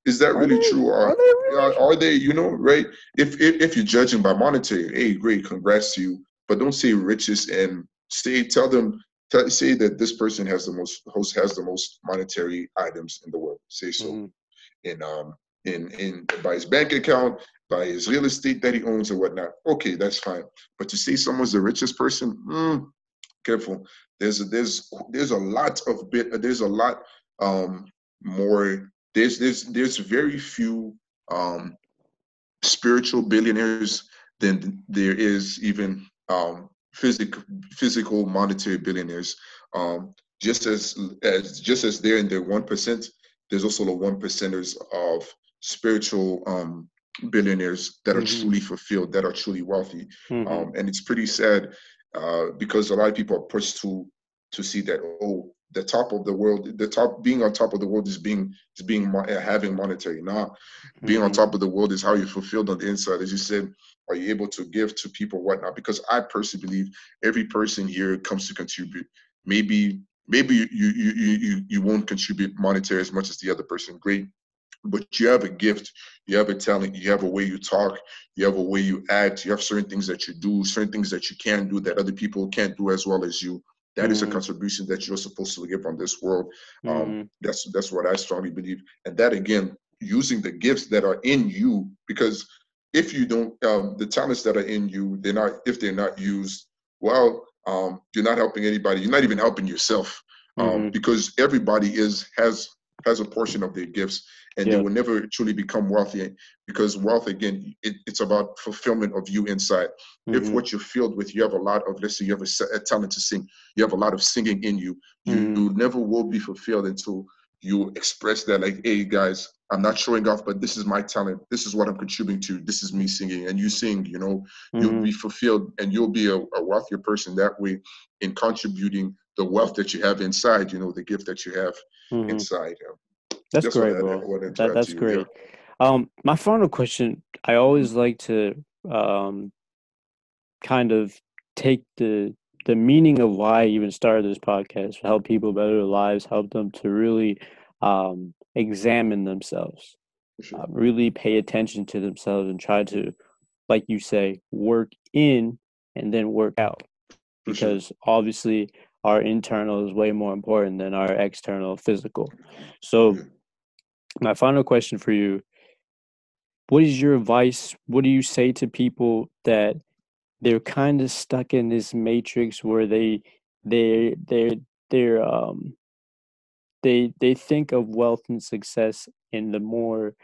is that really they, true? Are, are, they really? are, they, you know, right? If, if if you're judging by monetary, hey, great, congrats to you. But don't say richest and say tell them tell, say that this person has the most host has the most monetary items in the world. Say so. Mm-hmm. In um in in by his bank account, by his real estate that he owns or whatnot. Okay, that's fine. But to say someone's the richest person, mm, careful. There's a, there's there's a lot of bit. There's a lot um, more. There's there's there's very few um, spiritual billionaires than there is even um, physical physical monetary billionaires. Um, just as as just as they're in the one percent, there's also the one percenters of spiritual um, billionaires that are mm-hmm. truly fulfilled, that are truly wealthy. Mm-hmm. Um, and it's pretty sad uh, because a lot of people are pushed to to see that oh the top of the world the top being on top of the world is being is being uh, having monetary. Now mm-hmm. being on mm-hmm. top of the world is how you're fulfilled on the inside. As you said are you able to give to people whatnot? Because i personally believe every person here comes to contribute. Maybe maybe you you you you, you won't contribute monetary as much as the other person. Great but you have a gift, you have a talent, you have a way you talk, you have a way you act, you have certain things that you do, certain things that you can do that other people can't do as well as you. That mm-hmm. is a mm-hmm. contribution that you're supposed to give on this world. Um, mm-hmm. That's that's what I strongly believe, and that again, using the gifts that are in you, because if you don't, um, the talents that are in you, they're not. If they're not used well, um, you're not helping anybody. You're not even helping yourself, um, mm-hmm. because everybody is has has a portion of their gifts and yeah. they will never truly become wealthy because wealth again it, it's about fulfillment of you inside mm-hmm. if what you're filled with you have a lot of let's say you have a, a talent to sing you have a lot of singing in you you, mm-hmm. you never will be fulfilled until you express that like hey guys i'm not showing off but this is my talent this is what i'm contributing to this is me singing and you sing you know mm-hmm. you'll be fulfilled and you'll be a, a wealthier person that way in contributing the wealth that you have inside you know the gift that you have mm-hmm. inside that's Just great, bro. That, that's great. Um, my final question: I always like to um, kind of take the the meaning of why I even started this podcast, help people better their lives, help them to really um, examine themselves, sure. uh, really pay attention to themselves, and try to, like you say, work in and then work out. Because sure. obviously, our internal is way more important than our external physical. So, my final question for you what is your advice what do you say to people that they're kind of stuck in this matrix where they they they're they're um they they think of wealth and success in the more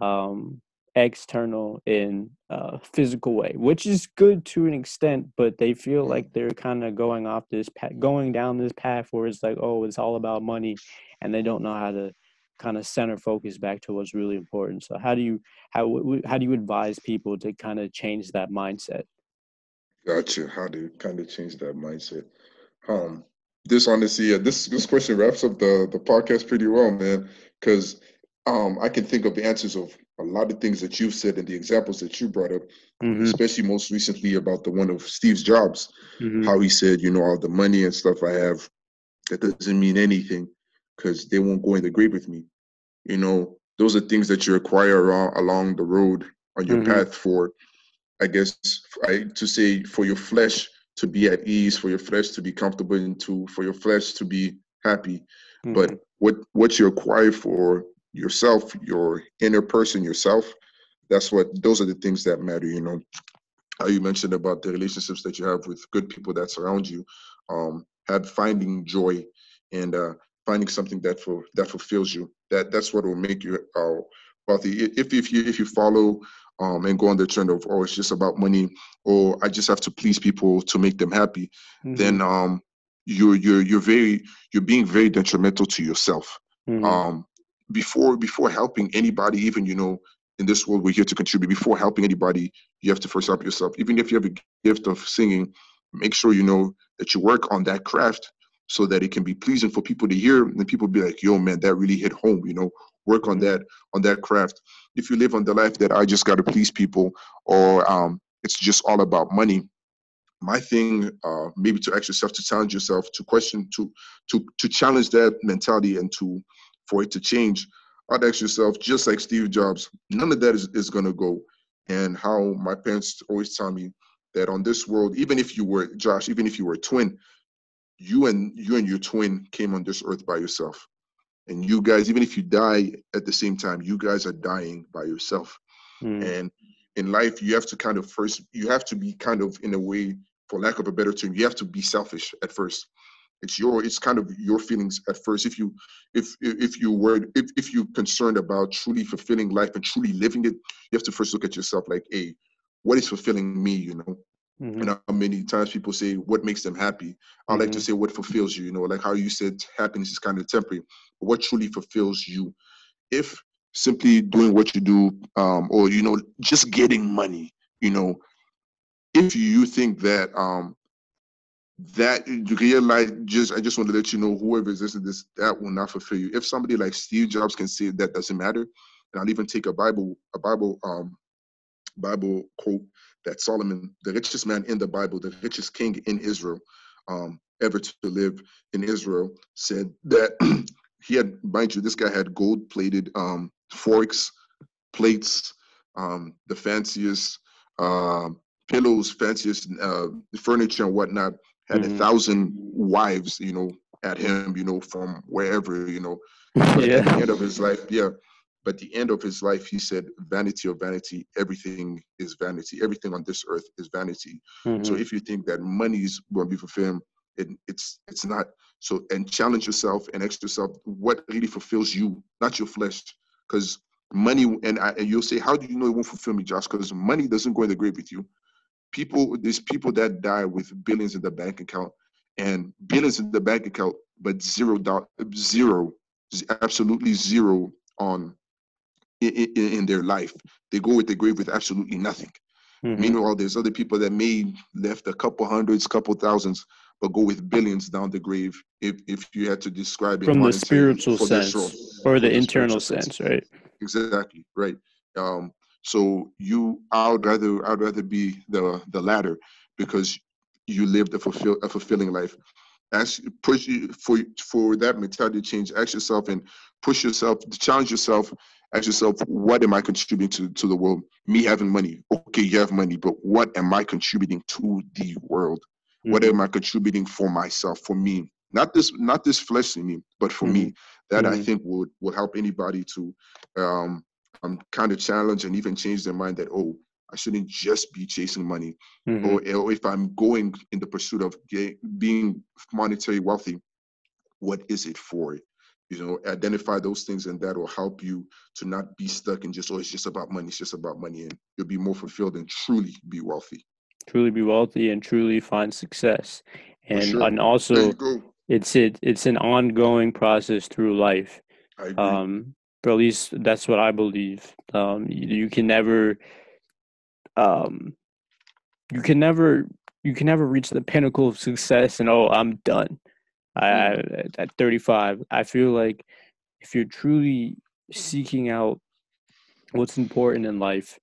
um external in uh, physical way, which is good to an extent, but they feel like they're kind of going off this path, going down this path where it's like, oh, it's all about money, and they don't know how to kind of center focus back to what's really important. So how do you how how do you advise people to kind of change that mindset? Gotcha. How to kind of change that mindset. Um, this honestly, this this question wraps up the the podcast pretty well, man. Because um, I can think of answers of a lot of things that you've said and the examples that you brought up, mm-hmm. especially most recently about the one of Steve Jobs, mm-hmm. how he said, you know, all the money and stuff I have, that doesn't mean anything because they won't go in the grave with me. You know, those are things that you acquire along, along the road on your mm-hmm. path for, I guess, I, to say for your flesh to be at ease, for your flesh to be comfortable, and to for your flesh to be happy. Mm-hmm. But what what you acquire for yourself, your inner person, yourself, that's what those are the things that matter. You know, how you mentioned about the relationships that you have with good people that surround you, um, had finding joy and uh, finding something that for that fulfills you. That that's what will make you uh, wealthy. If if you if you follow um, and go on the trend of oh it's just about money or I just have to please people to make them happy, mm-hmm. then um, you're you're you're very you're being very detrimental to yourself. Mm-hmm. Um, before before helping anybody, even you know, in this world we're here to contribute. Before helping anybody, you have to first help yourself. Even if you have a gift of singing, make sure you know that you work on that craft so that it can be pleasing for people to hear and people be like, yo, man, that really hit home, you know, work on that, on that craft. If you live on the life that I just got to please people or um, it's just all about money, my thing uh, maybe to ask yourself to challenge yourself to question to to to challenge that mentality and to for it to change. I'd ask yourself just like steve jobs none of that is, is going to go. And how my parents always tell me that on this world even if you were josh even if you were a twin you and you and your twin came on this earth by yourself. And you guys even if you die at the same time you guys are dying by yourself. Mm. and in life you have to kind of first you have to be kind of in a way for lack of a better term you have to be selfish at first it's your it's kind of your feelings at first if you if if you were if, if you're concerned about truly fulfilling life and truly living it you have to first look at yourself like hey what is fulfilling me you know Mm-hmm. And how many times people say what makes them happy. I mm-hmm. like to mm-hmm. say what fulfills you, you know, like how you said happiness is kind of temporary, but what truly fulfills you. If simply doing what you do, um, or you know, just getting money, you know, if you think that um that you realize just I just want to let you know whoever is listening this, that will not fulfill you. If somebody like Steve Jobs can say that doesn't matter, and I'll even take a Bible, a Bible um Bible quote that Solomon, the richest man in the Bible, the richest king in Israel, um, ever to live in Israel, said that he had, mind you, this guy had gold plated um, forks, plates, um, the fanciest uh, pillows, fanciest uh, furniture and whatnot, had mm-hmm. a thousand wives, you know, at him, you know, from wherever, you know. yeah. At the end of his life, yeah. But the end of his life, he said, vanity of vanity, everything is vanity. Everything on this earth is vanity. Mm-hmm. So if you think that money is going to be fulfilled, it, it's it's not. So and challenge yourself and ask yourself what really fulfills you, not your flesh. Because money, and, I, and you'll say, how do you know it won't fulfill me, Josh? Because money doesn't go in the grave with you. People, there's people that die with billions in the bank account and billions in the bank account, but zero zero, absolutely zero on in, in, their life. They go with the grave with absolutely nothing. Mm-hmm. Meanwhile, there's other people that may left a couple hundreds, couple thousands, but go with billions down the grave. If if you had to describe it from the spiritual sense or the, the internal sense, sense, right? Exactly, right. Um, so you, I would rather, I'd rather be the the latter because you lived a fulfill a fulfilling life. Ask push for for that mentality change. Ask yourself and push yourself, challenge yourself ask yourself, what am I contributing to, to the world? Me having money. Okay, you have money, but what am I contributing to the world? Mm-hmm. What am I contributing for myself, for me? Not this, not this flesh in me, but for mm-hmm. me. That mm-hmm. I think would would help anybody to um, um kind of challenge and even change their mind that oh, I shouldn't just be chasing money, mm-hmm. or, or if I'm going in the pursuit of being monetary wealthy, what is it for? you know identify those things and that will help you to not be stuck in just oh it's just about money it's just about money and you'll be more fulfilled and truly be wealthy truly be wealthy and truly find success and sure. and also it's it it's an ongoing process through life um at least that's what i believe. Um you, you can never um you can never you can never reach the pinnacle of success and oh i'm done. I, mm. at 35, I feel like if you're truly seeking out what's important in life,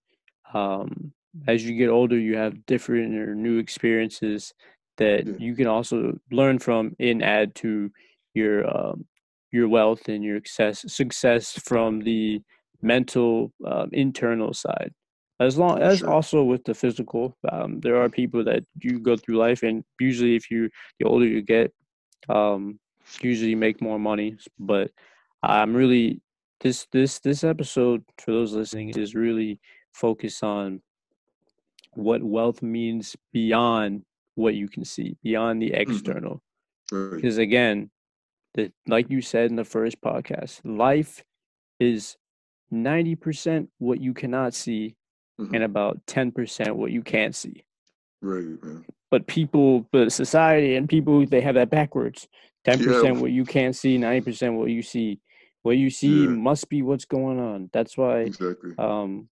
um, as you get older, you have different or new experiences that you can also learn from and add to your um, your wealth and your success success from the mental um, internal side as long as sure. also with the physical um, there are people that you go through life and usually if you the older you get um, usually make more money, but I'm really this this this episode for those listening is really focused on what wealth means beyond what you can see, beyond the mm-hmm. external. Mm-hmm. Because again, the, like you said in the first podcast, life is 90% what you cannot see mm-hmm. and about 10% what you can't see. Right, man. But people, but society and people, they have that backwards. Ten percent yeah. what you can't see, ninety percent what you see. What you see yeah. must be what's going on. That's why exactly. Um,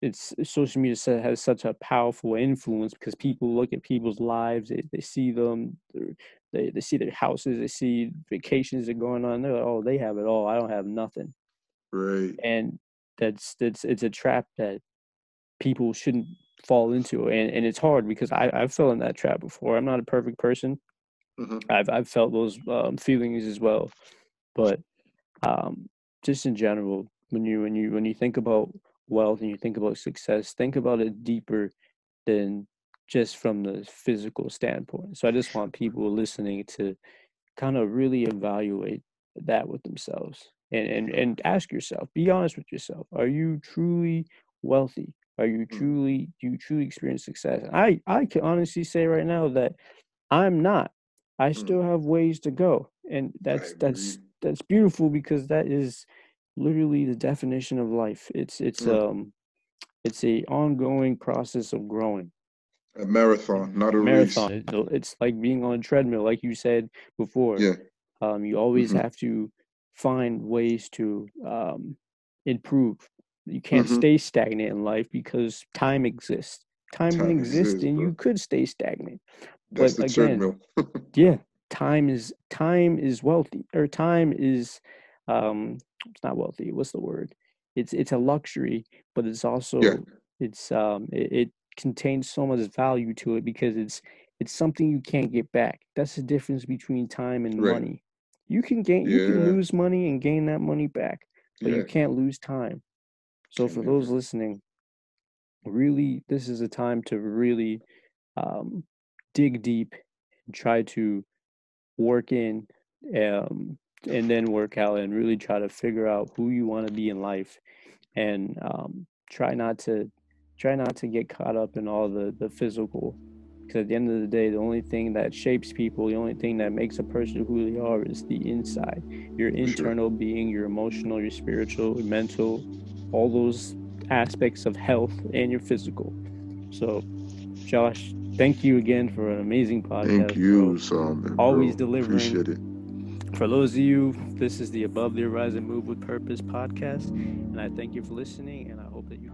it's social media has such a powerful influence because people look at people's lives, they, they see them, they they see their houses, they see vacations that are going on. They're like, oh, they have it all. I don't have nothing. Right. And that's that's it's a trap that people shouldn't fall into, and and it's hard because I I've fell in that trap before. I'm not a perfect person. Mm-hmm. I've I've felt those um, feelings as well, but um, just in general, when you when you when you think about wealth and you think about success, think about it deeper than just from the physical standpoint. So I just want people listening to kind of really evaluate that with themselves and, and, and ask yourself, be honest with yourself. Are you truly wealthy? Are you mm. truly, do you truly experience success? I, I can honestly say right now that I'm not. I mm. still have ways to go. And that's, that's, that's beautiful because that is literally the definition of life. It's, it's, um, it's a ongoing process of growing. A marathon, not a marathon. race. It's like being on a treadmill, like you said before. Yeah. Um, you always mm-hmm. have to find ways to um, improve. You can't mm-hmm. stay stagnant in life because time exists. Time, time exists, exists, and bro. you could stay stagnant. That's but again, yeah, time is time is wealthy, or time is um, it's not wealthy. What's the word? It's it's a luxury, but it's also yeah. it's um it, it contains so much value to it because it's it's something you can't get back. That's the difference between time and right. money. You can gain yeah. you can lose money and gain that money back, but yeah. you can't lose time. So for those listening, really this is a time to really um, dig deep and try to work in um, and then work out and really try to figure out who you want to be in life and um, try not to try not to get caught up in all the the physical. Because at the end of the day the only thing that shapes people the only thing that makes a person who they are is the inside your internal being your emotional your spiritual your mental all those aspects of health and your physical. So josh thank you again for an amazing podcast thank you Solomon, always bro. delivering. Appreciate it for those of you, this is the Above the Horizon Move with Purpose podcast, and I thank you for listening, and I hope that you